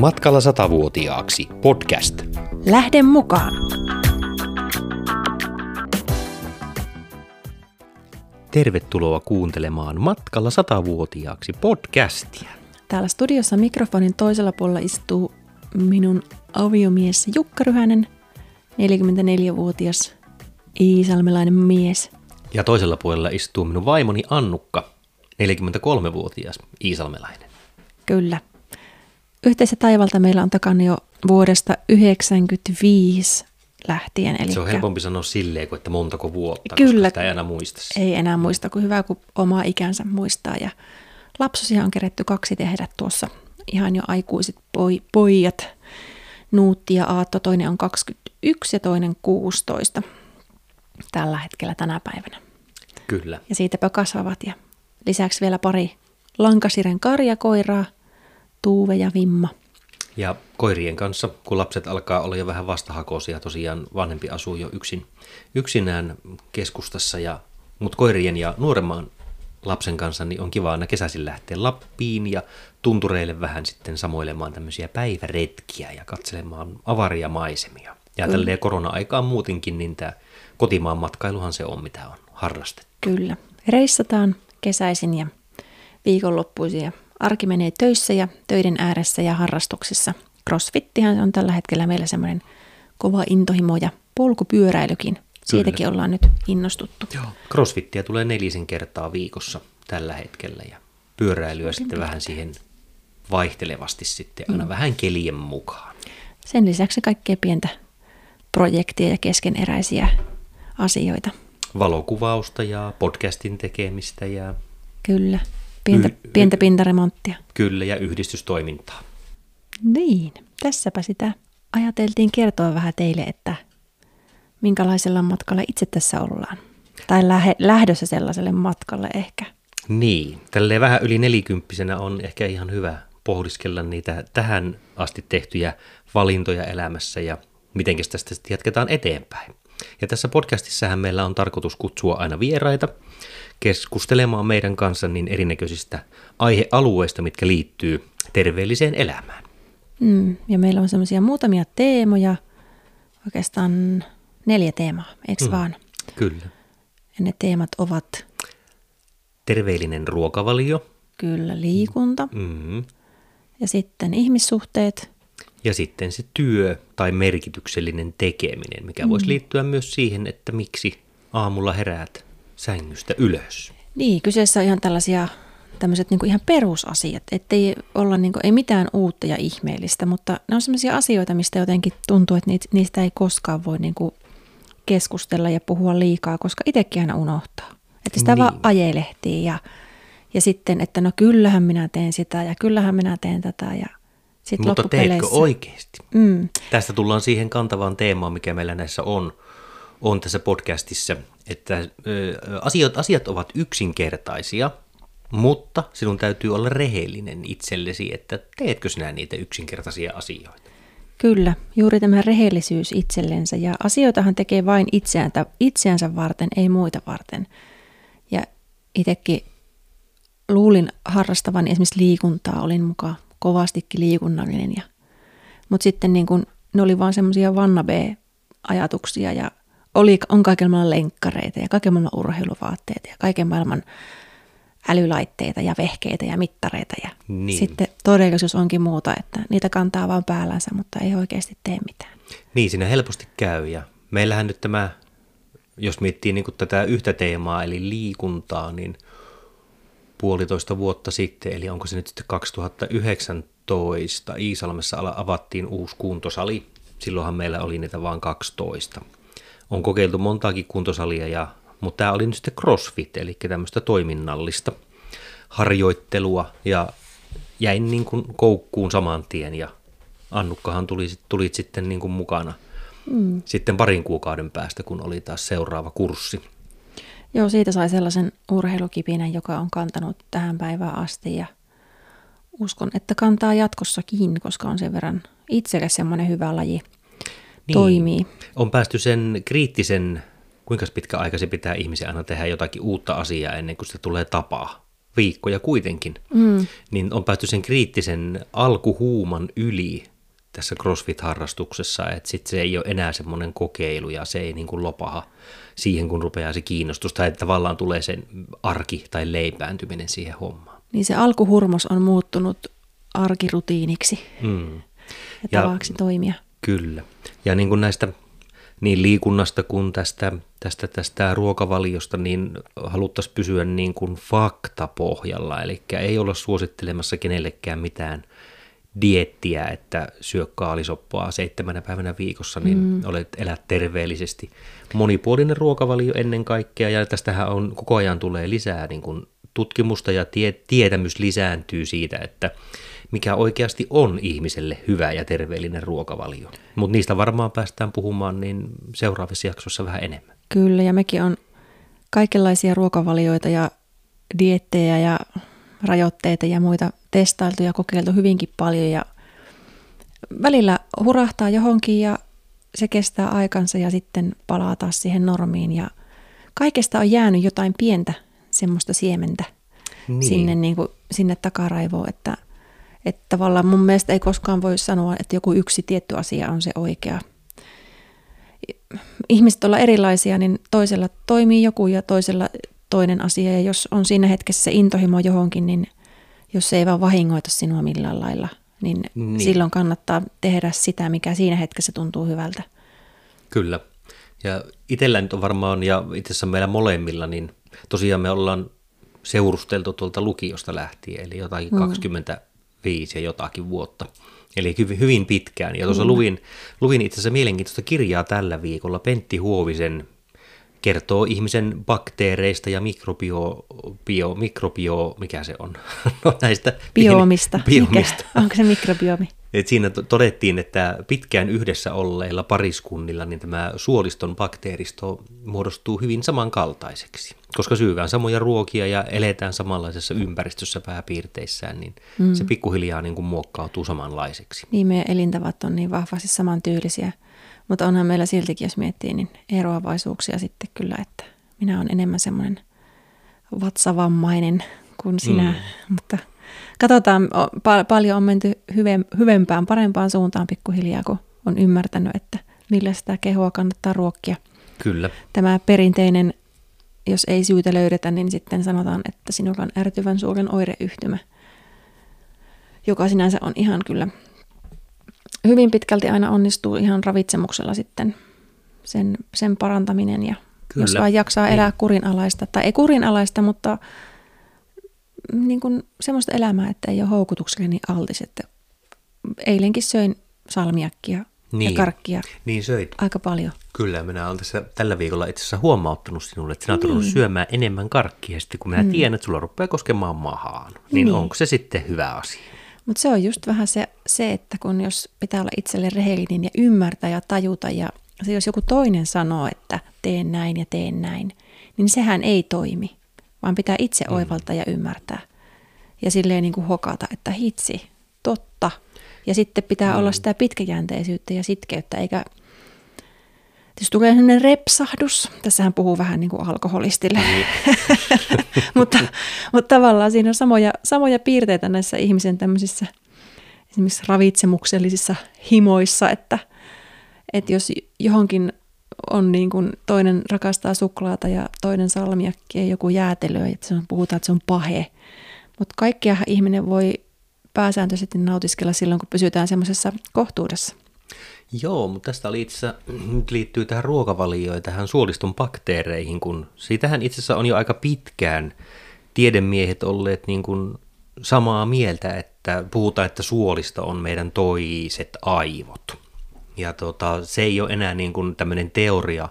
Matkalla satavuotiaaksi podcast. Lähden mukaan. Tervetuloa kuuntelemaan Matkalla satavuotiaaksi podcastia. Täällä studiossa mikrofonin toisella puolella istuu minun aviomies Jukka Ryhänen, 44-vuotias iisalmelainen mies. Ja toisella puolella istuu minun vaimoni Annukka, 43-vuotias iisalmelainen. Kyllä. Yhteistä taivalta meillä on takana jo vuodesta 1995 lähtien. Eli Se on helpompi sanoa silleen kuin, että montako vuotta, Kyllä. koska sitä ei enää muista. Ei enää muista, kuin hyvä, kun omaa ikänsä muistaa. Ja lapsosia on keretty kaksi tehdä tuossa. Ihan jo aikuiset poi, pojat. Nuutti ja Aatto, toinen on 21 ja toinen 16 tällä hetkellä tänä päivänä. Kyllä. Ja siitäpä kasvavat. Ja lisäksi vielä pari lankasiren karjakoiraa, Tuuve ja Vimma. Ja koirien kanssa, kun lapset alkaa olla jo vähän vastahakoisia, tosiaan vanhempi asuu jo yksin, yksinään keskustassa, ja, mutta koirien ja nuoremman lapsen kanssa niin on kiva aina kesäisin lähteä Lappiin ja tuntureille vähän sitten samoilemaan tämmöisiä päiväretkiä ja katselemaan avaria maisemia. Ja Kyllä. tälleen korona-aikaan muutenkin, niin tämä kotimaan matkailuhan se on, mitä on harrastettu. Kyllä. Reissataan kesäisin ja viikonloppuisin ja arki menee töissä ja töiden ääressä ja harrastuksissa. Crossfittihan on tällä hetkellä meillä semmoinen kova intohimo ja polkupyöräilykin. Siitäkin ollaan nyt innostuttu. Joo. Crossfittiä tulee nelisen kertaa viikossa tällä hetkellä ja pyöräilyä sitten vähän siihen vaihtelevasti sitten aina vähän kelien mukaan. Sen lisäksi kaikkea pientä projektia ja keskeneräisiä asioita. Valokuvausta ja podcastin tekemistä ja Kyllä. Pientä, Y- pientä pintaremonttia. kyllä ja yhdistystoimintaa. Niin, tässäpä sitä ajateltiin kertoa vähän teille, että minkälaisella matkalla itse tässä ollaan. Tai lähe, lähdössä sellaiselle matkalle ehkä. Niin, tälleen vähän yli nelikymppisenä on ehkä ihan hyvä pohdiskella niitä tähän asti tehtyjä valintoja elämässä ja miten tästä sitten jatketaan eteenpäin. Ja tässä podcastissahan meillä on tarkoitus kutsua aina vieraita keskustelemaan meidän kanssa niin erinäköisistä aihealueista, mitkä liittyy terveelliseen elämään. Mm, ja meillä on semmoisia muutamia teemoja, oikeastaan neljä teemaa, eikö mm. vaan? Kyllä. Ja ne teemat ovat Terveellinen ruokavalio kyllä liikunta mm, ja sitten ihmissuhteet, ja sitten se työ tai merkityksellinen tekeminen, mikä voisi liittyä myös siihen, että miksi aamulla heräät sängystä ylös. Niin, kyseessä on ihan tällaisia tämmöiset niin ihan perusasiat, ettei olla niin kuin, ei mitään uutta ja ihmeellistä, mutta ne on sellaisia asioita, mistä jotenkin tuntuu, että niitä- niistä ei koskaan voi niin kuin keskustella ja puhua liikaa, koska itsekin aina unohtaa. Että sitä niin. vaan ajelehtii ja, ja sitten, että no kyllähän minä teen sitä ja kyllähän minä teen tätä ja sitten Mutta teetkö oikeasti? Mm, Tästä tullaan siihen kantavaan teemaan, mikä meillä näissä on, on tässä podcastissa, että asiat, asiat ovat yksinkertaisia, mutta sinun täytyy olla rehellinen itsellesi, että teetkö sinä niitä yksinkertaisia asioita. Kyllä, juuri tämä rehellisyys itsellensä ja asioitahan tekee vain itseänsä, itseänsä varten, ei muita varten. Ja itsekin luulin harrastavan esimerkiksi liikuntaa, olin mukaan kovastikin liikunnallinen. Ja, mutta sitten niin kun, ne oli vaan semmoisia vannabe-ajatuksia ja oli, on kaiken maailman lenkkareita ja kaiken maailman urheiluvaatteita ja kaiken maailman älylaitteita ja vehkeitä ja mittareita. Ja Niin. sitten todellisuus onkin muuta, että niitä kantaa vaan päällänsä, mutta ei oikeasti tee mitään. Niin, siinä helposti käy. Ja meillähän nyt tämä, jos miettii niin tätä yhtä teemaa, eli liikuntaa, niin puolitoista vuotta sitten, eli onko se nyt sitten 2019, Iisalmessa avattiin uusi kuntosali. Silloinhan meillä oli niitä vain 12. On kokeiltu montaakin kuntosalia, ja, mutta tämä oli nyt sitten CrossFit, eli tämmöistä toiminnallista harjoittelua, ja jäin niin kuin koukkuun saman tien, ja Annukkahan tuli, tulit sitten niin kuin mukana mm. sitten parin kuukauden päästä, kun oli taas seuraava kurssi. Joo, siitä sai sellaisen urheilukipinän, joka on kantanut tähän päivään asti ja uskon, että kantaa jatkossakin, koska on sen verran itsekäs semmoinen hyvä laji niin. toimii. On päästy sen kriittisen, kuinka pitkä aika se pitää ihmisen aina tehdä jotakin uutta asiaa ennen kuin se tulee tapaa. viikkoja kuitenkin, mm. niin on päästy sen kriittisen alkuhuuman yli tässä CrossFit-harrastuksessa, että sitten se ei ole enää semmoinen kokeilu ja se ei niin kuin lopaha siihen, kun rupeaa se kiinnostus tai tavallaan tulee sen arki tai leipääntyminen siihen hommaan. Niin se alkuhurmos on muuttunut arkirutiiniksi mm. ja, ja tavaksi toimia. Kyllä. Ja niin kuin näistä niin liikunnasta kuin tästä, tästä, tästä ruokavaliosta, niin haluttaisiin pysyä niin kuin faktapohjalla, eli ei olla suosittelemassa kenellekään mitään diettiä, että syö kaalisoppaa seitsemänä päivänä viikossa, niin mm. olet elät terveellisesti. Monipuolinen ruokavalio ennen kaikkea, ja tästähän on koko ajan tulee lisää niin kuin tutkimusta ja tie, tietämys lisääntyy siitä, että mikä oikeasti on ihmiselle hyvä ja terveellinen ruokavalio. Mutta niistä varmaan päästään puhumaan niin seuraavissa jaksossa vähän enemmän. Kyllä, ja mekin on kaikenlaisia ruokavalioita ja diettejä ja rajoitteita ja muita testailtu ja kokeiltu hyvinkin paljon ja välillä hurahtaa johonkin ja se kestää aikansa ja sitten palaa taas siihen normiin ja kaikesta on jäänyt jotain pientä semmoista siementä niin. sinne, niin kuin, sinne takaraivoon, että, että tavallaan mun mielestä ei koskaan voi sanoa, että joku yksi tietty asia on se oikea. Ihmiset olla erilaisia, niin toisella toimii joku ja toisella toinen asia ja jos on siinä hetkessä se intohimo johonkin, niin jos se ei vaan vahingoita sinua millään lailla, niin, niin. silloin kannattaa tehdä sitä, mikä siinä hetkessä tuntuu hyvältä. Kyllä. Ja itsellä nyt on varmaan, ja itse asiassa meillä molemmilla, niin tosiaan me ollaan seurusteltu tuolta lukiosta lähtien, eli jotakin mm. 25 ja jotakin vuotta. Eli hyvin pitkään. Ja tuossa mm. luvin, luvin itse asiassa mielenkiintoista kirjaa tällä viikolla Pentti Huovisen kertoo ihmisen bakteereista ja mikrobio, bio, mikrobio mikä se on? no näistä biomista. biomista. Mikä? Onko se mikrobiomi? Et siinä todettiin, että pitkään yhdessä olleilla pariskunnilla niin tämä suoliston bakteeristo muodostuu hyvin samankaltaiseksi. Koska syövään samoja ruokia ja eletään samanlaisessa ympäristössä pääpiirteissään, niin mm. se pikkuhiljaa niin kuin muokkautuu samanlaiseksi. Niin, meidän elintavat on niin vahvasti samantyylisiä. Mutta onhan meillä siltikin, jos miettii, niin eroavaisuuksia sitten kyllä, että minä olen enemmän semmoinen vatsavammainen kuin sinä. Mm. Mutta katsotaan, pal- paljon on menty hyve- hyvempään, parempaan suuntaan pikkuhiljaa, kun on ymmärtänyt, että millä sitä kehoa kannattaa ruokkia. Kyllä. Tämä perinteinen, jos ei syytä löydetä, niin sitten sanotaan, että sinulla on ärtyvän suuren oireyhtymä, joka sinänsä on ihan kyllä hyvin pitkälti aina onnistuu ihan ravitsemuksella sitten sen, sen parantaminen ja Kyllä. jos vain jaksaa elää niin. kurinalaista, tai ei kurinalaista, mutta niin kuin semmoista elämää, että ei ole houkutukselle niin altis, että eilenkin söin salmiakkia niin. ja karkkia niin söit. aika paljon. Kyllä, minä olen tässä tällä viikolla itse asiassa huomauttanut sinulle, että sinä olet niin. syömään enemmän karkkia, sitten kun minä mm. tiedän, että sulla rupeaa koskemaan mahaan, niin, niin. onko se sitten hyvä asia? Mutta se on just vähän se, se, että kun jos pitää olla itselle rehellinen ja ymmärtää ja tajuta ja se jos joku toinen sanoo, että teen näin ja teen näin, niin sehän ei toimi, vaan pitää itse mm. oivaltaa ja ymmärtää. Ja silleen niin kuin hokata, että hitsi, totta. Ja sitten pitää mm. olla sitä pitkäjänteisyyttä ja sitkeyttä, eikä jos tulee sellainen repsahdus, tässähän puhuu vähän niin kuin alkoholistille, mutta, mutta tavallaan siinä on samoja, samoja piirteitä näissä ihmisen tämmöisissä esimerkiksi ravitsemuksellisissa himoissa, että, että jos johonkin on niin kuin toinen rakastaa suklaata ja toinen salmiakki ja joku jäätelö, että se on, puhutaan, että se on pahe. Mutta kaikkia ihminen voi pääsääntöisesti nautiskella silloin, kun pysytään semmoisessa kohtuudessa. Joo, mutta tästä oli itse nyt liittyy tähän ruokavalioon ja tähän suoliston bakteereihin, kun siitähän itse asiassa on jo aika pitkään tiedemiehet olleet niin kuin samaa mieltä, että puhutaan, että suolisto on meidän toiset aivot. Ja tota, se ei ole enää niin kuin tämmöinen teoria,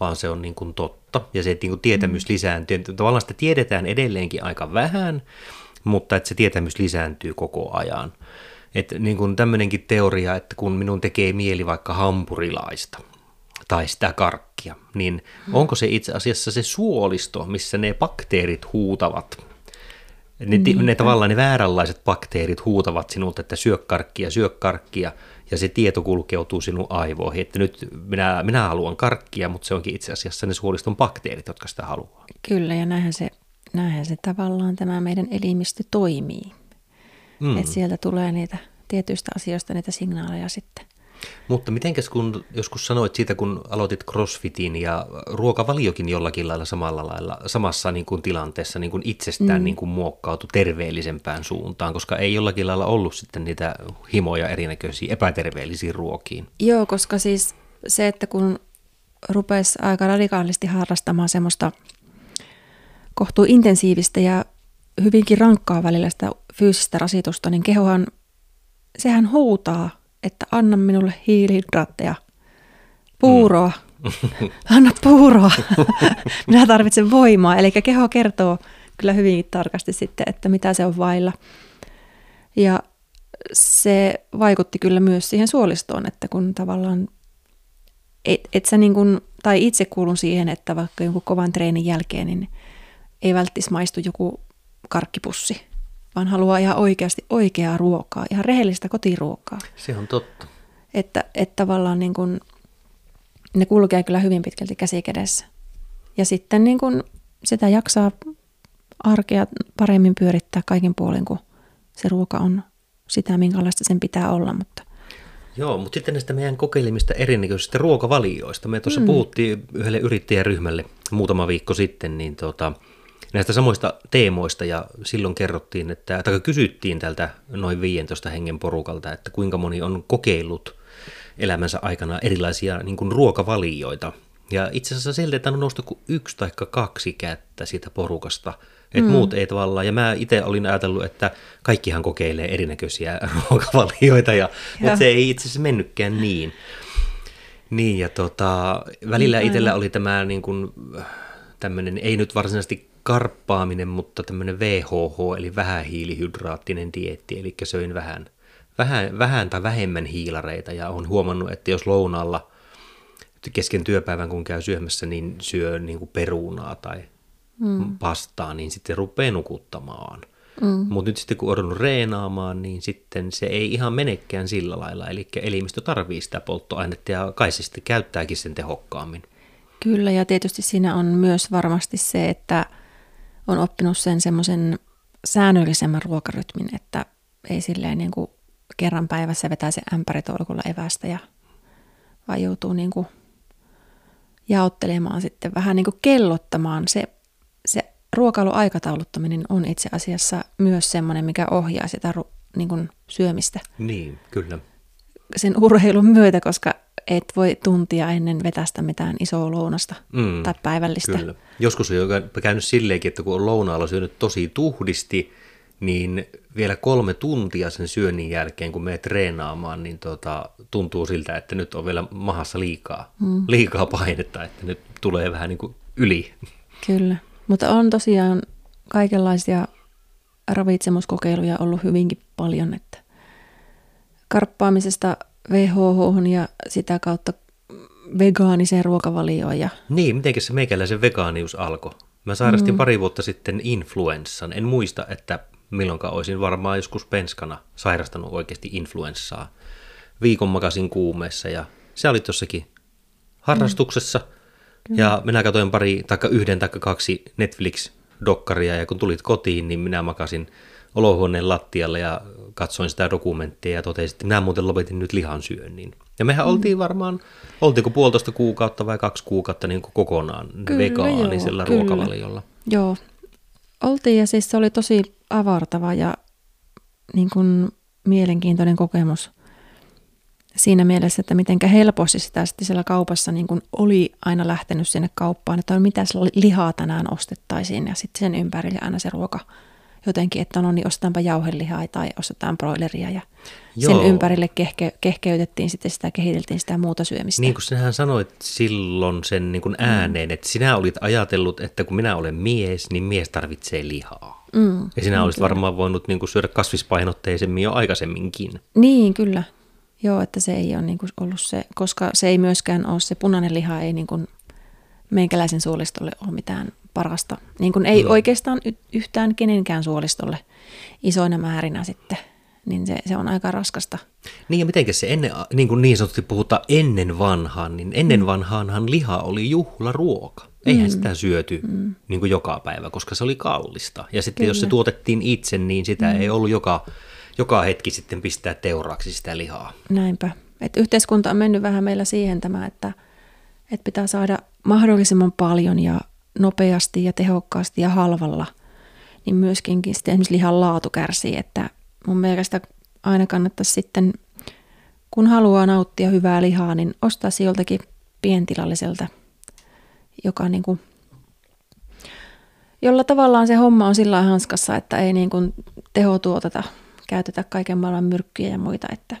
vaan se on niin kuin totta. Ja se niin kuin tietämys mm. lisääntyy. Tavallaan sitä tiedetään edelleenkin aika vähän, mutta että se tietämys lisääntyy koko ajan. Että niin kuin tämmöinenkin teoria, että kun minun tekee mieli vaikka hampurilaista tai sitä karkkia, niin hmm. onko se itse asiassa se suolisto, missä ne bakteerit huutavat? Ne, ne tavallaan ne vääränlaiset bakteerit huutavat sinulta, että syö karkkia, syö karkkia, ja se tieto kulkeutuu sinun aivoihin, että nyt minä, minä haluan karkkia, mutta se onkin itse asiassa ne suoliston bakteerit, jotka sitä haluaa. Kyllä, ja näinhän se näinhän se tavallaan tämä meidän elimistö toimii. Mm. Että sieltä tulee niitä tietyistä asioista niitä signaaleja sitten. Mutta mitenkäs kun joskus sanoit siitä, kun aloitit crossfitin ja ruokavaliokin jollakin lailla samalla lailla, samassa niin kuin tilanteessa niin kuin itsestään mm. niin kuin muokkautu terveellisempään suuntaan, koska ei jollakin lailla ollut sitten niitä himoja erinäköisiä epäterveellisiin ruokiin. Joo, koska siis se, että kun rupesi aika radikaalisti harrastamaan semmoista kohtuu intensiivistä ja hyvinkin rankkaa välillä sitä fyysistä rasitusta, niin kehohan, sehän huutaa että anna minulle hiilihydraatteja, puuroa, mm. anna puuroa, minä tarvitsen voimaa. Eli keho kertoo kyllä hyvinkin tarkasti sitten, että mitä se on vailla. Ja se vaikutti kyllä myös siihen suolistoon, että kun tavallaan, et, et sä niin kun, tai itse kuulun siihen, että vaikka jonkun kovan treenin jälkeen, niin ei välttis maistu joku karkkipussi vaan haluaa ihan oikeasti oikeaa ruokaa, ihan rehellistä kotiruokaa. Se on totta. Että, että tavallaan niin kuin, ne kulkee kyllä hyvin pitkälti käsi kädessä. Ja sitten niin kuin sitä jaksaa arkea paremmin pyörittää kaiken puolin, kun se ruoka on sitä, minkälaista sen pitää olla. Mutta Joo, mutta sitten näistä meidän kokeilemista erinäköisistä ruokavalioista. Me tuossa mm. puhuttiin yhdelle yrittäjäryhmälle muutama viikko sitten, niin tota, näistä samoista teemoista ja silloin kerrottiin, että, tai kysyttiin tältä noin 15 hengen porukalta, että kuinka moni on kokeillut elämänsä aikana erilaisia niin kuin ruokavalioita. Ja itse asiassa sieltä on noustu kuin yksi tai kaksi kättä siitä porukasta, että mm. muut ei tavallaan, ja mä itse olin ajatellut, että kaikkihan kokeilee erinäköisiä ruokavalioita, ja, ja. mutta se ei itse asiassa mennytkään niin. Niin, ja tota, välillä niin, itsellä oli tämä niin kuin, tämmöinen, ei nyt varsinaisesti karppaaminen, mutta tämmöinen VHH, eli vähähiilihydraattinen dietti, eli söin vähän, vähän, vähän tai vähemmän hiilareita, ja on huomannut, että jos lounaalla kesken työpäivän, kun käy syömässä, niin syö niin kuin perunaa tai mm. pastaa, niin sitten rupeaa nukuttamaan. Mm. Mutta nyt sitten kun on reenaamaan, niin sitten se ei ihan menekään sillä lailla. Eli elimistö tarvii sitä polttoainetta ja kai se sitten käyttääkin sen tehokkaammin. Kyllä ja tietysti siinä on myös varmasti se, että on oppinut sen semmoisen säännöllisemmän ruokarytmin, että ei silleen niin kuin kerran päivässä vetää se ämpäritolkulla evästä ja vaan joutuu niin kuin jaottelemaan sitten vähän niin kuin kellottamaan. Se, se ruokailuaikatauluttaminen on itse asiassa myös semmoinen, mikä ohjaa sitä niin kuin syömistä. Niin, kyllä. Sen urheilun myötä, koska et voi tuntia ennen vetästä mitään isoa lounasta mm, tai päivällistä. Kyllä. Joskus on jo käynyt silleenkin, että kun on lounaalla syönyt tosi tuhdisti, niin vielä kolme tuntia sen syönnin jälkeen, kun menet treenaamaan, niin tota, tuntuu siltä, että nyt on vielä mahassa liikaa, mm. liikaa painetta, että nyt tulee vähän niin kuin yli. Kyllä, mutta on tosiaan kaikenlaisia ravitsemuskokeiluja ollut hyvinkin paljon, että karppaamisesta VHH ja sitä kautta vegaaniseen ruokavalioon. Ja... Niin, miten se meikäläisen vegaanius alkoi? Mä sairastin mm. pari vuotta sitten influenssan. En muista, että milloinkaan olisin varmaan joskus penskana sairastanut oikeasti influenssaa. Viikon makasin kuumeessa ja se oli tossakin harrastuksessa. Mm. Ja minä katsoin pari, taikka yhden tai kaksi Netflix-dokkaria ja kun tulit kotiin, niin minä makasin olohuoneen lattialle ja katsoin sitä dokumenttia ja totesin, että minä muuten lopetin nyt lihansyönnin. Ja mehän mm. oltiin varmaan, oltiinko puolitoista kuukautta vai kaksi kuukautta niin kuin kokonaan kyllä, vegaanisella joo, ruokavaliolla. Kyllä. Joo, oltiin ja siis se oli tosi avartava ja niin kuin mielenkiintoinen kokemus siinä mielessä, että miten helposti sitä sitten siellä kaupassa niin kuin oli aina lähtenyt sinne kauppaan, että mitä lihaa tänään ostettaisiin ja sitten sen ympärille aina se ruoka jotenkin, että no niin ostetaanpa jauhelihaa tai ostetaan broileria ja Joo. sen ympärille kehke, kehkeytettiin sitten sitä, kehiteltiin sitä muuta syömistä. Niin kuin sinähän sanoit silloin sen niin kuin mm. ääneen, mm. että sinä olit ajatellut, että kun minä olen mies, niin mies tarvitsee lihaa. Mm, ja sinä olisit kyllä. varmaan voinut niin kuin syödä kasvispainotteisemmin jo aikaisemminkin. Niin, kyllä. Joo, että se ei ole niin kuin ollut se, koska se ei myöskään ole, se punainen liha ei niin kuin meikäläisen suolistolle ole mitään parasta. Niin kuin ei no. oikeastaan yhtään kenenkään suolistolle isoina määrinä sitten niin se, se on aika raskasta. Niin ja mitenkä se ennen, niin kuin niin sanotusti puhutaan ennen vanhaan, niin ennen vanhaanhan liha oli juhlaruoka. Eihän mm. sitä syöty mm. niin kuin joka päivä, koska se oli kallista. Ja sitten Kyllä. jos se tuotettiin itse, niin sitä mm. ei ollut joka, joka hetki sitten pistää teuraaksi sitä lihaa. Näinpä. Et yhteiskunta on mennyt vähän meillä siihen tämä, että, että pitää saada mahdollisimman paljon ja nopeasti ja tehokkaasti ja halvalla, niin myöskin sitten esimerkiksi lihan laatu kärsii, että mun mielestä aina kannattaisi sitten, kun haluaa nauttia hyvää lihaa, niin ostaa joltakin pientilalliselta, joka niin kuin, jolla tavallaan se homma on sillä hanskassa, että ei niin kuin tehotuoteta, käytetä kaiken maailman myrkkyjä ja muita, että,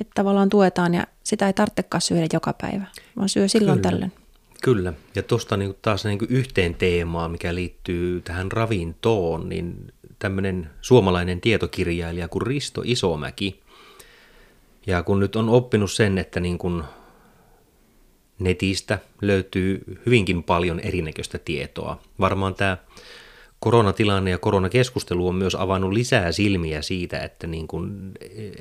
että tavallaan tuetaan ja sitä ei tarvitsekaan syödä joka päivä, vaan syö silloin Kyllä. tällöin. Kyllä, ja tuosta niin taas niin yhteen teemaan, mikä liittyy tähän ravintoon, niin tämmöinen suomalainen tietokirjailija kuin Risto Isomäki. Ja kun nyt on oppinut sen, että niin kuin netistä löytyy hyvinkin paljon erinäköistä tietoa. Varmaan tämä koronatilanne ja koronakeskustelu on myös avannut lisää silmiä siitä, että niin kuin eh,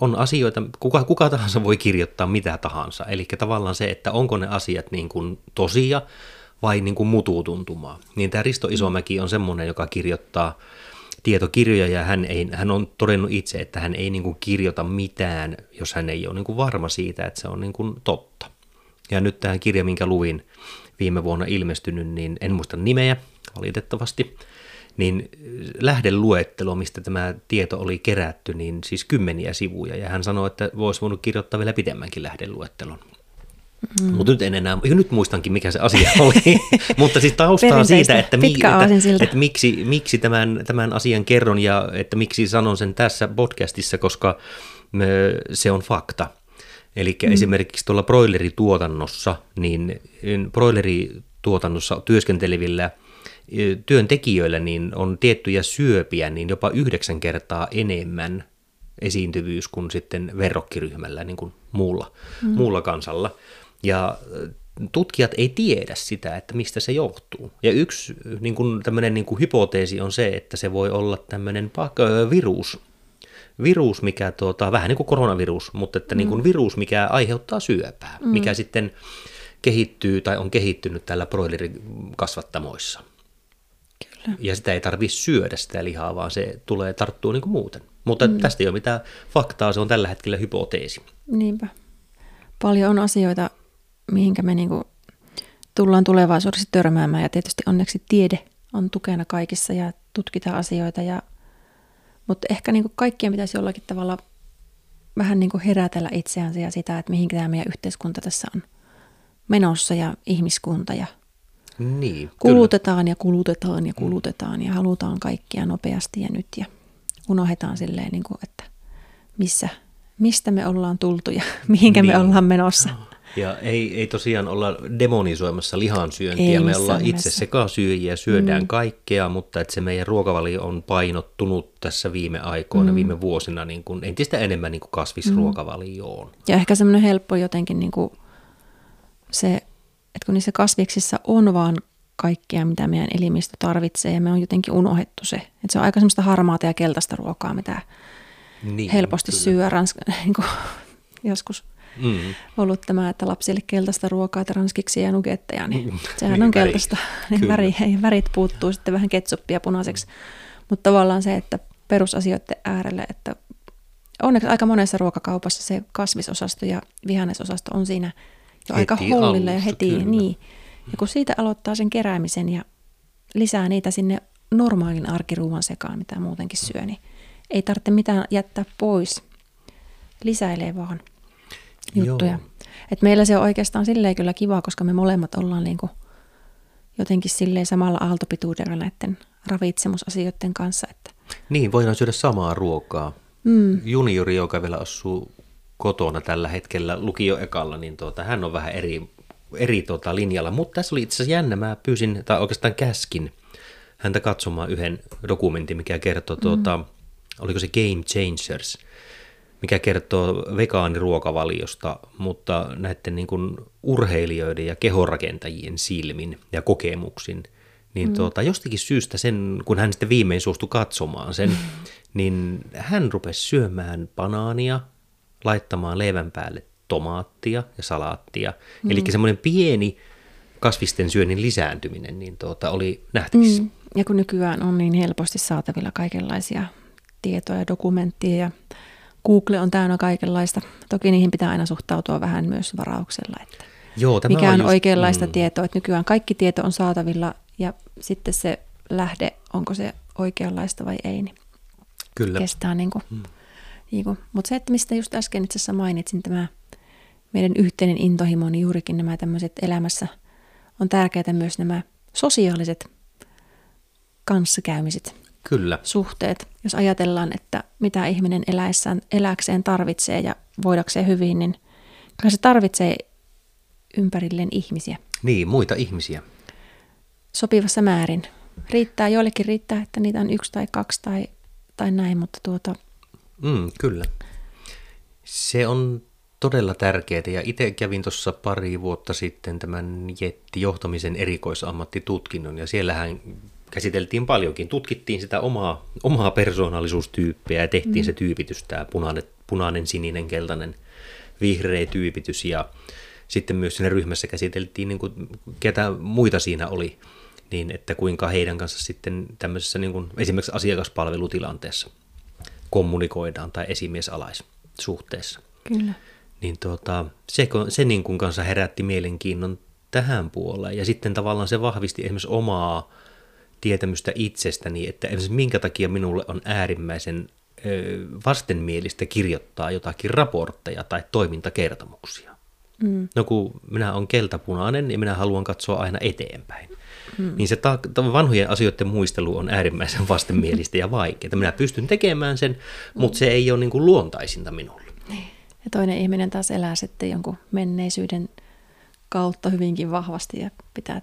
on asioita, kuka, kuka tahansa voi kirjoittaa mitä tahansa. Eli tavallaan se, että onko ne asiat niin kuin tosia vai niin kuin mutuutuntumaa. Niin tämä Risto Isomäki on semmoinen, joka kirjoittaa tietokirjoja ja hän, ei, hän on todennut itse, että hän ei niin kuin kirjoita mitään, jos hän ei ole niin kuin varma siitä, että se on niin kuin totta. Ja nyt tähän kirja, minkä luin viime vuonna ilmestynyt, niin en muista nimeä valitettavasti, niin lähdeluettelo, mistä tämä tieto oli kerätty, niin siis kymmeniä sivuja. Ja hän sanoi, että voisi voinut kirjoittaa vielä pidemmänkin lähdeluettelon. Mm. Mutta nyt en enää, nyt muistankin mikä se asia oli, mutta siis taustaa siitä, että, mi, että, että miksi, miksi tämän, tämän asian kerron ja että miksi sanon sen tässä podcastissa, koska se on fakta. Eli mm. esimerkiksi tuolla broilerituotannossa, niin broilerituotannossa työskentelevillä työntekijöillä niin on tiettyjä syöpiä niin jopa yhdeksän kertaa enemmän esiintyvyys kuin sitten verrokkiryhmällä, niin kuin muulla, mm. muulla kansalla. Ja tutkijat ei tiedä sitä, että mistä se johtuu. Ja yksi niin kuin tämmöinen niin kuin hypoteesi on se, että se voi olla tämmöinen virus, virus, mikä tuota, vähän niin kuin koronavirus, mutta että niin kuin mm. virus, mikä aiheuttaa syöpää, mm. mikä sitten kehittyy tai on kehittynyt täällä broilerin kasvattamoissa. Kyllä. Ja sitä ei tarvitse syödä sitä lihaa, vaan se tulee tarttua niin kuin muuten. Mutta mm. tästä ei ole mitään faktaa, se on tällä hetkellä hypoteesi. Niinpä. Paljon on asioita, mihinkä me niin kuin tullaan tulevaisuudessa törmäämään ja tietysti onneksi tiede on tukena kaikissa ja tutkitaan asioita ja mutta ehkä niin kuin kaikkien pitäisi jollakin tavalla vähän niin kuin herätellä itseänsä ja sitä, että mihin tämä meidän yhteiskunta tässä on menossa ja ihmiskunta ja niin, kulutetaan kyllä. ja kulutetaan ja kulutetaan ja halutaan kaikkia nopeasti ja nyt ja unohdetaan silleen, niin kuin, että missä, mistä me ollaan tultu ja mihinkä niin. me ollaan menossa. Ja ei, ei tosiaan olla demonisoimassa lihansyöntiä, ei me ollaan itse sekasyöjiä, syödään mm. kaikkea, mutta että se meidän ruokavalio on painottunut tässä viime aikoina, mm. viime vuosina niin kuin entistä enemmän niin kuin kasvisruokavalioon. Mm. Ja ehkä semmoinen helppo jotenkin niin kuin se, että kun niissä kasviksissa on vaan kaikkea, mitä meidän elimistö tarvitsee, ja me on jotenkin unohdettu se. Että se on aika semmoista harmaata ja keltaista ruokaa, mitä niin, helposti kyllä. syö ranska, niin kuin, joskus mm. ollut tämä, että lapsille keltaista ruokaa, transkiksi ja nugetteja, niin mm. sehän niin, on keltaista. Niin väri, värit puuttuu sitten vähän ketsuppia punaiseksi. Mm. Mutta tavallaan se, että perusasioiden äärelle, että onneksi aika monessa ruokakaupassa se kasvisosasto ja vihannesosasto on siinä aika hollilla ja heti, kyllä. niin. Ja kun siitä aloittaa sen keräämisen ja lisää niitä sinne normaalin arkiruuan sekaan, mitä muutenkin syö, niin ei tarvitse mitään jättää pois. Lisäilee vaan juttuja. Et meillä se on oikeastaan silleen kyllä kiva, koska me molemmat ollaan niinku jotenkin silleen samalla aaltopituudella näiden ravitsemusasioiden kanssa. Että. Niin, voidaan syödä samaa ruokaa. Mm. Juniori, joka vielä asuu kotona tällä hetkellä lukioekalla, niin tuota, hän on vähän eri, eri tuota, linjalla. Mutta tässä oli itse asiassa jännä, mä pyysin, tai oikeastaan käskin häntä katsomaan yhden dokumentin, mikä kertoo, mm. tuota, oliko se Game Changers – mikä kertoo vegaaniruokavaliosta, mutta näiden niin kuin urheilijoiden ja kehonrakentajien silmin ja kokemuksin, niin mm. tuota, jostakin syystä sen, kun hän sitten viimein suostui katsomaan sen, mm. niin hän rupesi syömään banaania, laittamaan leivän päälle tomaattia ja salaattia. Mm. Eli semmoinen pieni kasvisten syönnin lisääntyminen niin tuota, oli nähtävissä. Mm. Ja kun nykyään on niin helposti saatavilla kaikenlaisia tietoja, dokumentteja ja Google on täynnä kaikenlaista. Toki niihin pitää aina suhtautua vähän myös varauksella, että Joo, tämä mikä on, on just, oikeanlaista mm. tietoa. Että nykyään kaikki tieto on saatavilla ja sitten se lähde, onko se oikeanlaista vai ei, niin Kyllä. kestää. Niin kuin, mm. Niin. Mutta se, että mistä just äsken itse asiassa mainitsin, tämä meidän yhteinen intohimo, niin juurikin nämä tämmöiset elämässä on tärkeää myös nämä sosiaaliset kanssakäymiset. Kyllä. Suhteet. Jos ajatellaan, että mitä ihminen eläessään, eläkseen tarvitsee ja voidakseen hyvin, niin kyllä se tarvitsee ympärilleen ihmisiä. Niin, muita ihmisiä. Sopivassa määrin. Riittää, joillekin riittää, että niitä on yksi tai kaksi tai, tai näin, mutta tuota... Mm, kyllä. Se on todella tärkeää ja itse kävin tuossa pari vuotta sitten tämän Jetti-johtamisen erikoisammattitutkinnon ja siellähän käsiteltiin paljonkin. Tutkittiin sitä omaa, omaa persoonallisuustyyppiä ja tehtiin mm. se tyypitys, tämä punainen, punainen, sininen, keltainen, vihreä tyypitys ja sitten myös siinä ryhmässä käsiteltiin, niin kuin, ketä muita siinä oli, niin että kuinka heidän kanssa sitten tämmöisessä niin kuin, esimerkiksi asiakaspalvelutilanteessa kommunikoidaan tai esimiesalaissuhteessa. Kyllä. Niin tuota, se, se niin kuin kanssa herätti mielenkiinnon tähän puoleen ja sitten tavallaan se vahvisti esimerkiksi omaa tietämystä itsestäni, että esimerkiksi minkä takia minulle on äärimmäisen vastenmielistä kirjoittaa jotakin raportteja tai toimintakertomuksia. Mm. No kun minä olen keltapunainen ja minä haluan katsoa aina eteenpäin. Mm. Niin se ta- vanhojen asioiden muistelu on äärimmäisen vastenmielistä ja vaikeaa. Minä pystyn tekemään sen, mutta se ei ole niin kuin luontaisinta minulle. Niin. Ja toinen ihminen taas elää sitten jonkun menneisyyden kautta hyvinkin vahvasti ja pitää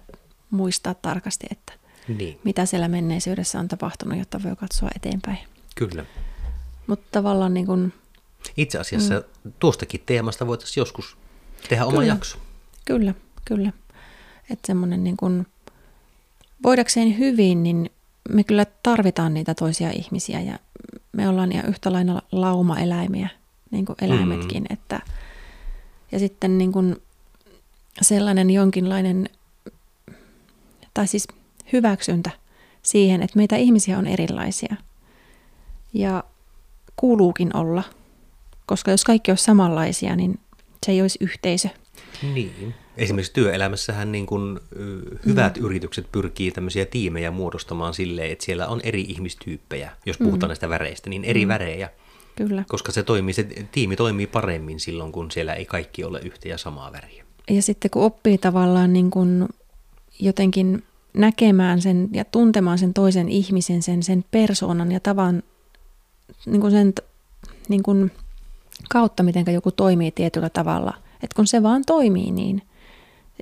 muistaa tarkasti, että niin. mitä siellä menneisyydessä on tapahtunut, jotta voi katsoa eteenpäin. Kyllä. Mutta tavallaan niin kun, Itse asiassa mm. tuostakin teemasta voitaisiin joskus tehdä oma kyllä, jakso. Kyllä, kyllä. Että semmoinen niin kun, voidakseen hyvin, niin me kyllä tarvitaan niitä toisia ihmisiä ja me ollaan ihan yhtä lailla laumaeläimiä, niin kuin eläimetkin. Mm. Että, ja sitten niin kuin sellainen jonkinlainen, tai siis hyväksyntä siihen, että meitä ihmisiä on erilaisia. Ja kuuluukin olla, koska jos kaikki olisi samanlaisia, niin se ei olisi yhteisö. Niin. Esimerkiksi työelämässähän niin kuin hyvät mm. yritykset pyrkii tämmöisiä tiimejä muodostamaan silleen, että siellä on eri ihmistyyppejä, jos puhutaan mm. näistä väreistä, niin eri mm. värejä. Kyllä. Koska se, toimii, se tiimi toimii paremmin silloin, kun siellä ei kaikki ole yhtä ja samaa väriä. Ja sitten kun oppii tavallaan niin kuin jotenkin näkemään sen ja tuntemaan sen toisen ihmisen, sen, sen persoonan ja tavan niin kuin sen niin kuin kautta, miten joku toimii tietyllä tavalla. Että kun se vaan toimii niin,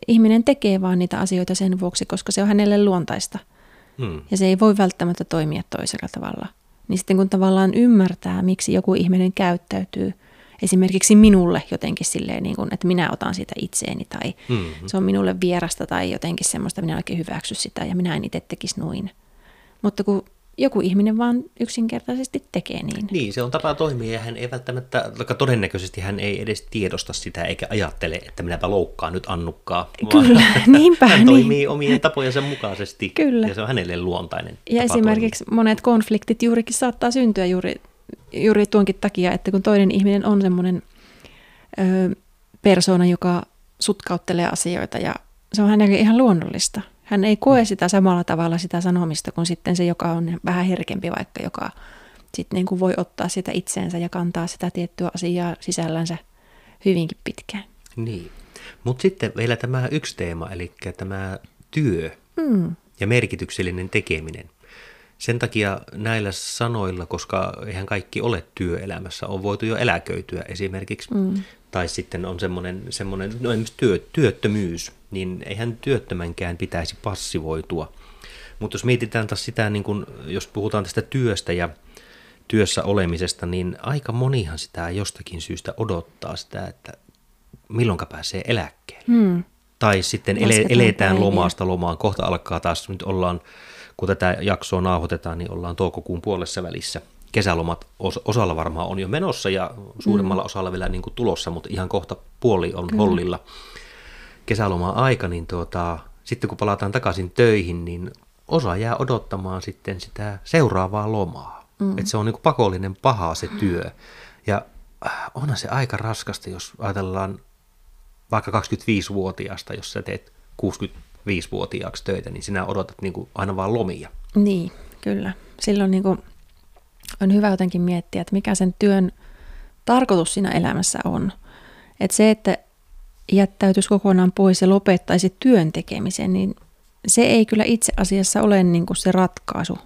ihminen tekee vaan niitä asioita sen vuoksi, koska se on hänelle luontaista. Hmm. Ja se ei voi välttämättä toimia toisella tavalla. Niin sitten kun tavallaan ymmärtää, miksi joku ihminen käyttäytyy – esimerkiksi minulle jotenkin silleen, niin kuin, että minä otan sitä itseeni tai mm-hmm. se on minulle vierasta tai jotenkin semmoista, minä oikein hyväksy sitä ja minä en itse tekisi noin. Mutta kun joku ihminen vaan yksinkertaisesti tekee niin. Niin, se on tapa toimia ja hän ei välttämättä, vaikka todennäköisesti hän ei edes tiedosta sitä eikä ajattele, että minäpä loukkaan nyt Annukkaa. Kyllä, niinpä. Hän niin. toimii omien tapojensa mukaisesti Kyllä. ja se on hänelle luontainen Ja esimerkiksi toimia. monet konfliktit juurikin saattaa syntyä juuri juuri tuonkin takia, että kun toinen ihminen on semmoinen ö, persoona, joka sutkauttelee asioita ja se on hänelle ihan luonnollista. Hän ei koe sitä samalla tavalla sitä sanomista kuin sitten se, joka on vähän herkempi vaikka, joka sitten niin kuin voi ottaa sitä itseensä ja kantaa sitä tiettyä asiaa sisällänsä hyvinkin pitkään. Niin, mutta sitten vielä tämä yksi teema, eli tämä työ mm. ja merkityksellinen tekeminen. Sen takia näillä sanoilla, koska eihän kaikki ole työelämässä, on voitu jo eläköityä esimerkiksi, mm. tai sitten on semmoinen, semmoinen no työ, työttömyys, niin eihän työttömänkään pitäisi passivoitua. Mutta jos mietitään taas sitä, niin kun, jos puhutaan tästä työstä ja työssä olemisesta, niin aika monihan sitä jostakin syystä odottaa sitä, että milloinka pääsee eläkkeelle. Mm. Tai sitten ele, eletään lomasta lomaan, kohta alkaa taas, nyt ollaan kun tätä jaksoa nauhoitetaan, niin ollaan toukokuun puolessa välissä. kesälomat os, osalla varmaan on jo menossa ja suurimmalla mm. osalla vielä niin kuin tulossa, mutta ihan kohta puoli on Kyllä. hollilla aika, niin tuota, sitten kun palataan takaisin töihin, niin osa jää odottamaan sitten sitä seuraavaa lomaa. Mm. Että se on niin pakollinen paha se työ. Ja äh, onhan se aika raskasta, jos ajatellaan vaikka 25-vuotiaasta, jos sä teet 65-vuotiaaksi töitä, niin sinä odotat niin kuin aina vaan lomia. Niin, kyllä. Silloin niin kuin on hyvä jotenkin miettiä, että mikä sen työn tarkoitus siinä elämässä on. Että se, että jättäytyisi kokonaan pois ja lopettaisi työn tekemisen, niin se ei kyllä itse asiassa ole niin kuin se ratkaisu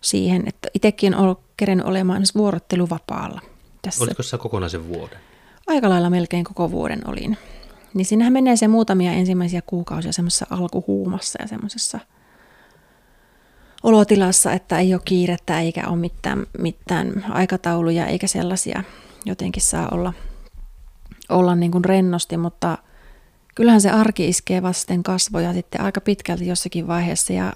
siihen, että itsekin olen kerennyt olemaan vuorotteluvapaalla. Tässä. Olisiko se kokonaisen vuoden? Aika lailla melkein koko vuoden olin. Niin siinähän menee se muutamia ensimmäisiä kuukausia semmoisessa alkuhuumassa ja semmoisessa olotilassa, että ei ole kiirettä eikä ole mitään, mitään aikatauluja eikä sellaisia. Jotenkin saa olla, olla niin kuin rennosti, mutta kyllähän se arki iskee vasten kasvoja sitten aika pitkälti jossakin vaiheessa ja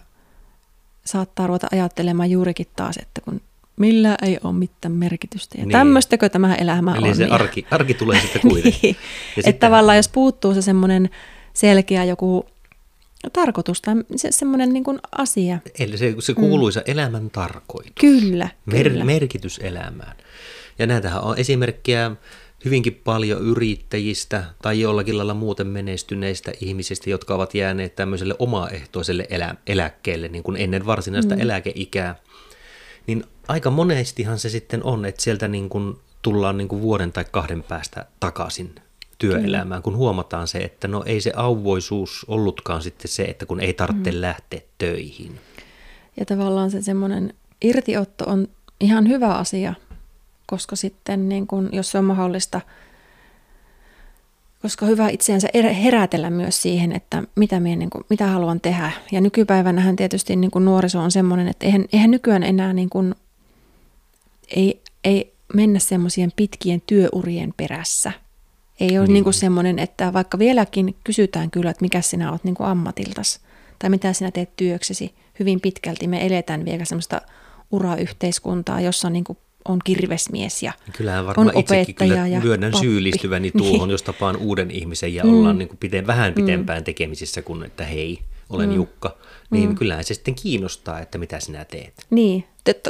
saattaa ruveta ajattelemaan juurikin taas, että kun millä ei ole mitään merkitystä. Ja niin. tämmöistäkö tämä elämä Eli on. se arki, arki tulee sitten kuitenkin. niin. Että sitten... tavallaan jos puuttuu se semmoinen selkeä joku tarkoitus tai se, semmoinen niin asia. Eli se, se kuuluisa mm. elämän tarkoitus. Kyllä, Mer- kyllä. Merkitys elämään. Ja näitähän on esimerkkejä hyvinkin paljon yrittäjistä tai jollakin lailla muuten menestyneistä ihmisistä, jotka ovat jääneet tämmöiselle omaehtoiselle elä- eläkkeelle niin kuin ennen varsinaista mm. eläkeikää. Niin aika monestihan se sitten on, että sieltä niin kuin tullaan niin kuin vuoden tai kahden päästä takaisin työelämään, kun huomataan se, että no ei se auvoisuus ollutkaan sitten se, että kun ei tarvitse mm. lähteä töihin. Ja tavallaan se semmoinen irtiotto on ihan hyvä asia, koska sitten niin kun, jos se on mahdollista, koska hyvä itseänsä er-, herätellä myös siihen, että mitä, minä, niin kuin, mitä haluan tehdä. Ja nykypäivänähän tietysti niin kuin nuoriso on semmoinen, että eihän, eihän nykyään enää niin kuin, ei, ei mennä semmoisien pitkien työurien perässä. Ei ole niin. niin kuin semmoinen, että vaikka vieläkin kysytään kyllä, että mikä sinä olet niin kuin ammatiltas tai mitä sinä teet työksesi. Hyvin pitkälti me eletään vielä semmoista urayhteiskuntaa, jossa niin kuin on kirvesmies ja Kyllähän varmaan on itsekin kyllä ja myönnän pappi. syyllistyväni tuohon, niin. jos tapaan uuden ihmisen ja mm. ollaan niin kuin pite, vähän mm. pitempään mm. tekemisissä kuin että hei, olen mm. Jukka. Niin mm. kyllähän se sitten kiinnostaa, että mitä sinä teet. Niin,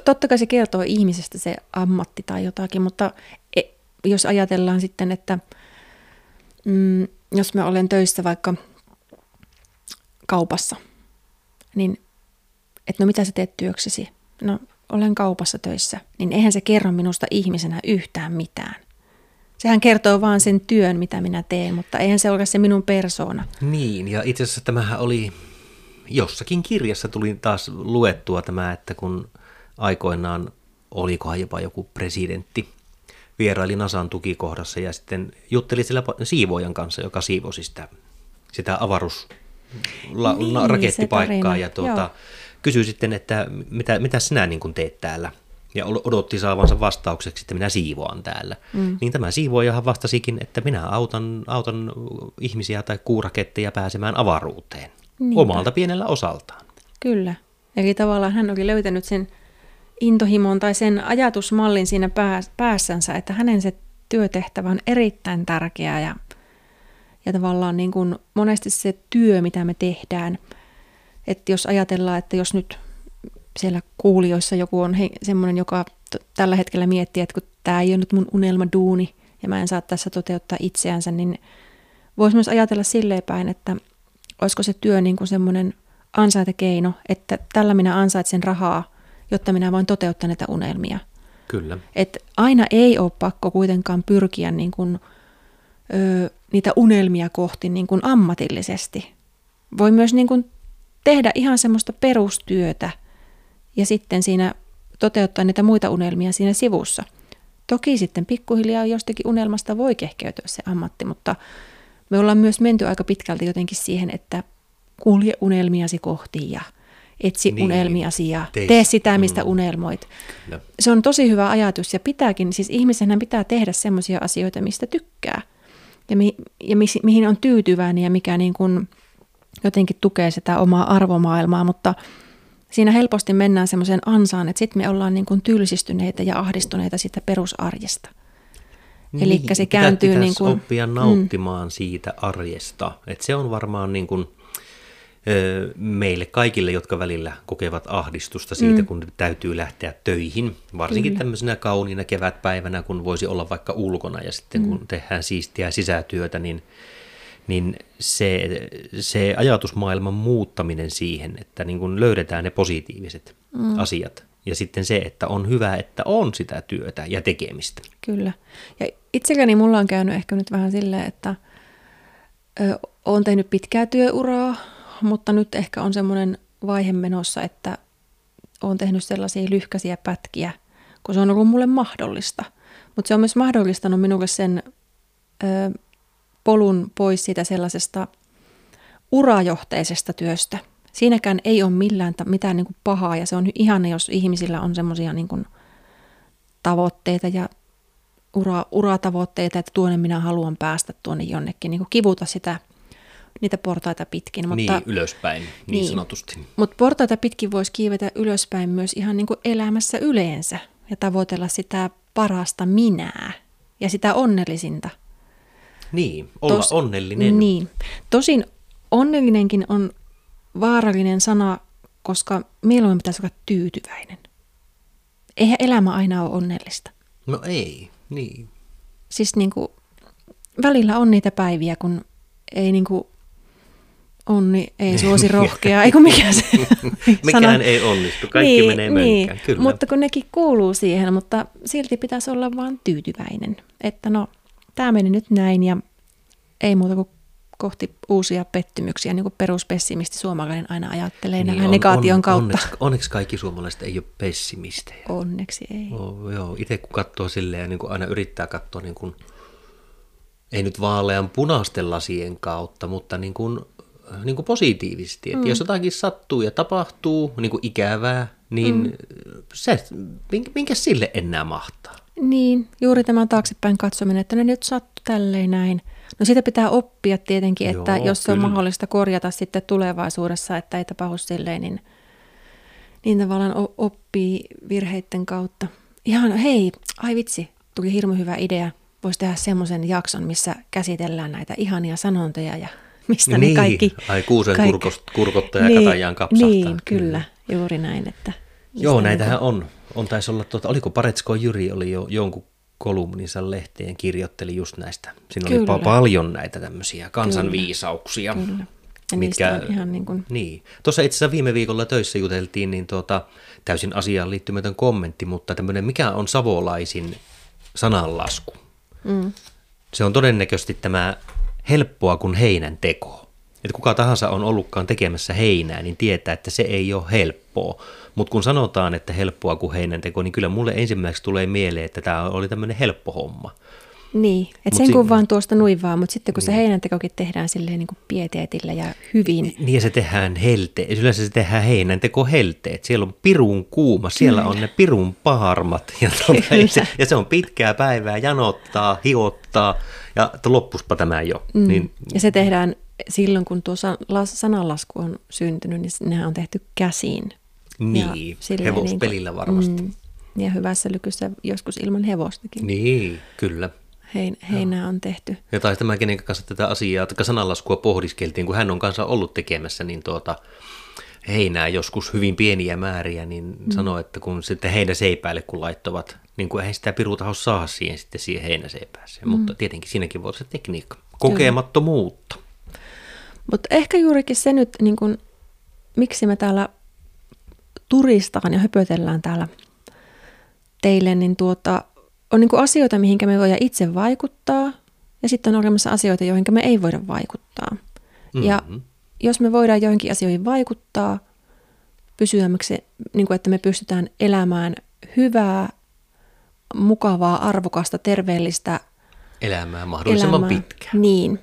totta kai se kertoo ihmisestä se ammatti tai jotakin, mutta e, jos ajatellaan sitten, että mm, jos mä olen töissä vaikka kaupassa, niin että no mitä sä teet työksesi? No olen kaupassa töissä, niin eihän se kerro minusta ihmisenä yhtään mitään. Sehän kertoo vaan sen työn, mitä minä teen, mutta eihän se ole se minun persoona. Niin, ja itse asiassa tämähän oli, jossakin kirjassa tuli taas luettua tämä, että kun aikoinaan olikohan jopa joku presidentti vieraili Nasan tukikohdassa ja sitten jutteli sillä siivoajan kanssa, joka siivosi sitä, sitä avaruus la, niin, rakettipaikkaa ja tuota, kysyi sitten, että mitä, mitä sinä niin kuin teet täällä ja odotti saavansa vastaukseksi, että minä siivoan täällä. Mm. Niin tämä siivoajahan vastasikin, että minä autan, autan ihmisiä tai kuuraketteja pääsemään avaruuteen Niinpä. omalta pienellä osaltaan. Kyllä. Eli tavallaan hän oli löytänyt sen intohimon tai sen ajatusmallin siinä päässänsä, että hänen se työtehtävä on erittäin tärkeä ja, ja tavallaan niin kuin monesti se työ, mitä me tehdään, että jos ajatellaan, että jos nyt siellä kuulijoissa joku on he, semmoinen, joka t- tällä hetkellä miettii, että kun tämä ei ole nyt mun unelma duuni ja mä en saa tässä toteuttaa itseänsä, niin voisi myös ajatella silleen päin, että olisiko se työ niin kuin semmoinen ansaitekeino, että tällä minä ansaitsen rahaa, jotta minä voin toteuttaa näitä unelmia. Kyllä. Et aina ei ole pakko kuitenkaan pyrkiä niin kuin, ö, niitä unelmia kohti niin kuin ammatillisesti. Voi myös niin kuin tehdä ihan semmoista perustyötä ja sitten siinä toteuttaa niitä muita unelmia siinä sivussa. Toki sitten pikkuhiljaa jostakin unelmasta voi kehkeytyä se ammatti, mutta me ollaan myös menty aika pitkälti jotenkin siihen, että kulje unelmiasi kohti ja etsi niin, unelmiasi ja teis. tee sitä, mistä mm. unelmoit. Kyllä. Se on tosi hyvä ajatus ja pitääkin, siis ihmisenhän pitää tehdä semmoisia asioita, mistä tykkää ja, mi, ja mi, mihin on tyytyväinen ja mikä niin kuin jotenkin tukee sitä omaa arvomaailmaa, mutta siinä helposti mennään semmoiseen ansaan, että sitten me ollaan niin kuin tylsistyneitä ja ahdistuneita siitä perusarjesta. Niin, Eli se kääntyy niin kuin, oppia nauttimaan mm. siitä arjesta. Et se on varmaan niin kuin, ö, meille kaikille, jotka välillä kokevat ahdistusta siitä, mm. kun täytyy lähteä töihin. Varsinkin Kyllä. tämmöisenä kauniina kevätpäivänä, kun voisi olla vaikka ulkona ja sitten kun tehdään siistiä sisätyötä, niin, niin se, se ajatusmaailman muuttaminen siihen, että niin kuin löydetään ne positiiviset mm. asiat. Ja sitten se, että on hyvä, että on sitä työtä ja tekemistä. Kyllä. Ja itselläni mulla on käynyt ehkä nyt vähän silleen, että ö, olen tehnyt pitkää työuraa, mutta nyt ehkä on semmoinen vaihe menossa, että olen tehnyt sellaisia lyhkäisiä pätkiä, kun se on ollut mulle mahdollista. Mutta se on myös mahdollistanut minulle sen ö, polun pois siitä sellaisesta urajohteisesta työstä. Siinäkään ei ole millään mitään niin kuin pahaa ja se on ihana, jos ihmisillä on semmoisia niin kuin tavoitteita ja ura, uratavoitteita, että tuonne minä haluan päästä tuonne jonnekin, niin kuin kivuta sitä, niitä portaita pitkin. Mutta, niin, ylöspäin, niin, Niin. sanotusti. mutta portaita pitkin voisi kiivetä ylöspäin myös ihan niin kuin elämässä yleensä ja tavoitella sitä parasta minää ja sitä onnellisinta. Niin, olla Tos- onnellinen. Niin. Tosin onnellinenkin on vaarallinen sana, koska mieluummin pitäisi olla tyytyväinen. Eihän elämä aina ole onnellista. No ei, niin. Siis niin kuin, välillä on niitä päiviä, kun ei niin kuin, onni ei suosi rohkea, eikö mikä se Mikään sana- ei onnistu, kaikki menee mönkään, kyllä. Mutta kun nekin kuuluu siihen, mutta silti pitäisi olla vaan tyytyväinen, että no, tämä meni nyt näin ja ei muuta kuin kohti uusia pettymyksiä, niin kuin peruspessimisti suomalainen aina ajattelee niin, vähän negaation kautta. Onneksi, onneksi kaikki suomalaiset ei ole pessimistejä. Onneksi ei. Oh, joo, itse kun katsoo silleen, niin kuin aina yrittää katsoa, niin kuin, ei nyt vaalean punaisten lasien kautta, mutta niin kuin, niin kuin positiivisesti. Että mm. jos jotakin sattuu ja tapahtuu niin kuin ikävää, niin mm. se, minkä sille enää mahtaa? Niin, juuri tämä taaksepäin katsominen, että ne nyt sattui tälleen näin. No siitä pitää oppia tietenkin, että Joo, jos se on mahdollista korjata sitten tulevaisuudessa, että ei tapahdu silleen, niin, niin tavallaan oppii virheiden kautta. Ihan, hei, ai vitsi, tuli hirmu hyvä idea. Voisi tehdä semmoisen jakson, missä käsitellään näitä ihania sanontoja ja mistä niin, ne kaikki... ai kuusen kaikki- kurkost, kurkottaja niin, katajaan kapsahtaa. Niin, kyllä, juuri näin. Että Joo, mistä näitähän niinku- on. On taisi olla, tuota, oliko Paretsko Jyri oli jo jonkun kolumninsa lehteen kirjoitteli just näistä. Siinä oli Kyllä. pa- paljon näitä tämmöisiä kansanviisauksia. Kyllä. Ja niistä on ihan niin kuin... Niin. Tuossa itse asiassa viime viikolla töissä juteltiin, niin tuota, täysin asiaan liittymätön kommentti, mutta tämmöinen, mikä on savolaisin sananlasku? Mm. Se on todennäköisesti tämä helppoa kuin heinän teko. Että kuka tahansa on ollutkaan tekemässä heinää, niin tietää, että se ei ole helppoa. Mutta kun sanotaan, että helppoa kuin heinän teko, niin kyllä mulle ensimmäiseksi tulee mieleen, että tämä oli tämmöinen helppo homma. Niin, että sen si- kun vaan tuosta nuin vaan, mutta sitten kun se heinäntekokin tehdään silleen niin kuin pieteetillä ja hyvin, Niin ja se tehdään helte. Yleensä se tehdään heinän teko helteet. Siellä on pirun kuuma, siellä on ne pirun paharmat. Ja, tuota, ja, se, ja se on pitkää päivää, janottaa, hiottaa ja loppuspa tämä jo. mm. Niin, ja se tehdään silloin, kun tuo san- las- sananlasku on syntynyt, niin nehän on tehty käsiin. niin hevospelillä varmasti. Mm, ja hyvässä lykyssä joskus ilman hevostakin. Niin, kyllä. Hein, heinää on tehty. Ja taisi tämä, kenen kanssa tätä asiaa, tai sananlaskua pohdiskeltiin, kun hän on kanssa ollut tekemässä, niin tuota, heinää joskus hyvin pieniä määriä, niin mm. sanoi, että kun sitten heinäseipäälle kun laittovat, niin kuin eihän sitä pirutaho saa siihen sitten siihen heinäseipääseen, mm. mutta tietenkin siinäkin voi olla se tekniikka. Kokemattomuutta. Mutta ehkä juurikin se nyt, niin kun, miksi me täällä turistaan ja höpötellään täällä teille, niin tuota, on niin kuin asioita, mihinkä me voidaan itse vaikuttaa, ja sitten on olemassa asioita, joihin me ei voida vaikuttaa. Mm-hmm. Ja jos me voidaan joihinkin asioihin vaikuttaa, pysyämäksi, niin kuin että me pystytään elämään hyvää, mukavaa, arvokasta, terveellistä Elämää mahdollisimman elämää, pitkään. Niin,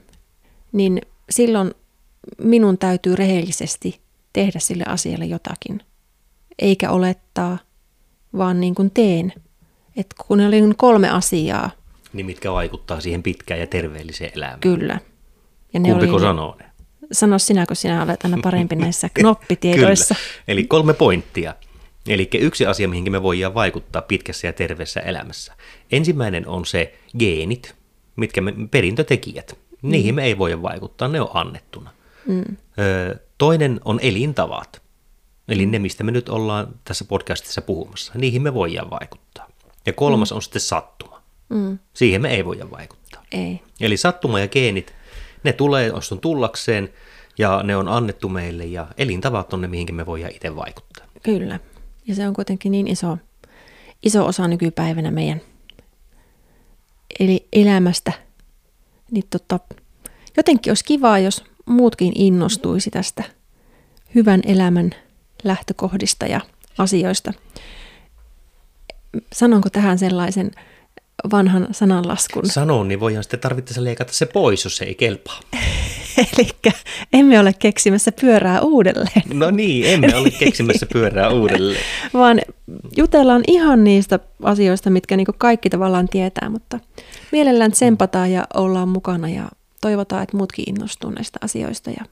niin silloin minun täytyy rehellisesti tehdä sille asialle jotakin. Eikä olettaa, vaan niin kuin teen. Että kun oli kolme asiaa, Niin mitkä vaikuttaa siihen pitkään ja terveelliseen elämään. kyllä. Ja Kumpiko oli, sanoo ne? Sano sinä, kun sinä olet aina parempi näissä knoppitiedoissa. Kyllä. Eli kolme pointtia. Eli yksi asia, mihin me voidaan vaikuttaa pitkässä ja terveessä elämässä. Ensimmäinen on se geenit, mitkä me, perintötekijät. Niihin mm. me ei voi vaikuttaa, ne on annettuna. Mm. Toinen on elintavat. Eli ne, mistä me nyt ollaan tässä podcastissa puhumassa. Niihin me voidaan vaikuttaa. Ja kolmas mm. on sitten sattuma. Mm. Siihen me ei voida vaikuttaa. Ei. Eli sattuma ja geenit, ne tulee, on tullakseen ja ne on annettu meille ja elintavat on ne, mihinkin me voidaan itse vaikuttaa. Kyllä. Ja se on kuitenkin niin iso, iso osa nykypäivänä meidän eli elämästä. Niin tota, jotenkin olisi kivaa, jos muutkin innostuisi tästä hyvän elämän lähtökohdista ja asioista. Sanonko tähän sellaisen vanhan sananlaskun? Sanon, niin voidaan sitten tarvittaessa leikata se pois, jos se ei kelpaa. Eli emme ole keksimässä pyörää uudelleen. No niin, emme ole keksimässä pyörää uudelleen. Vaan jutellaan ihan niistä asioista, mitkä niin kaikki tavallaan tietää, mutta mielellään tsempataan ja ollaan mukana ja toivotaan, että muutkin innostuu näistä asioista. Ja...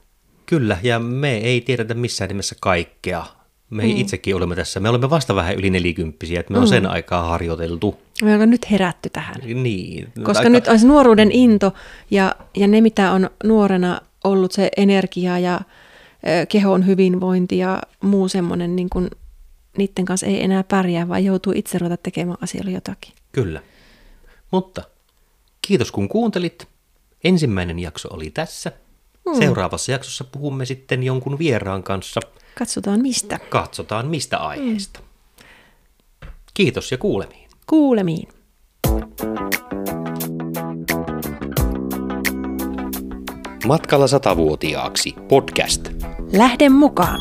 Kyllä, ja me ei tiedetä missään nimessä kaikkea. Me mm. itsekin olemme tässä. Me olemme vasta vähän yli nelikymppisiä, että me mm. on sen aikaa harjoiteltu. Me ollaan nyt herätty tähän. Niin. Koska aika... nyt olisi nuoruuden into ja, ja ne, mitä on nuorena ollut se energia ja kehon hyvinvointi ja muu semmoinen, niin kuin, niiden kanssa ei enää pärjää, vaan joutuu itse ruveta tekemään asioille jotakin. Kyllä. Mutta kiitos kun kuuntelit. Ensimmäinen jakso oli tässä. Hmm. Seuraavassa jaksossa puhumme sitten jonkun vieraan kanssa. Katsotaan mistä. Katsotaan mistä aiheesta. Hmm. Kiitos ja kuulemiin. Kuulemiin. Matkalla satavuotiaaksi podcast. Lähde mukaan.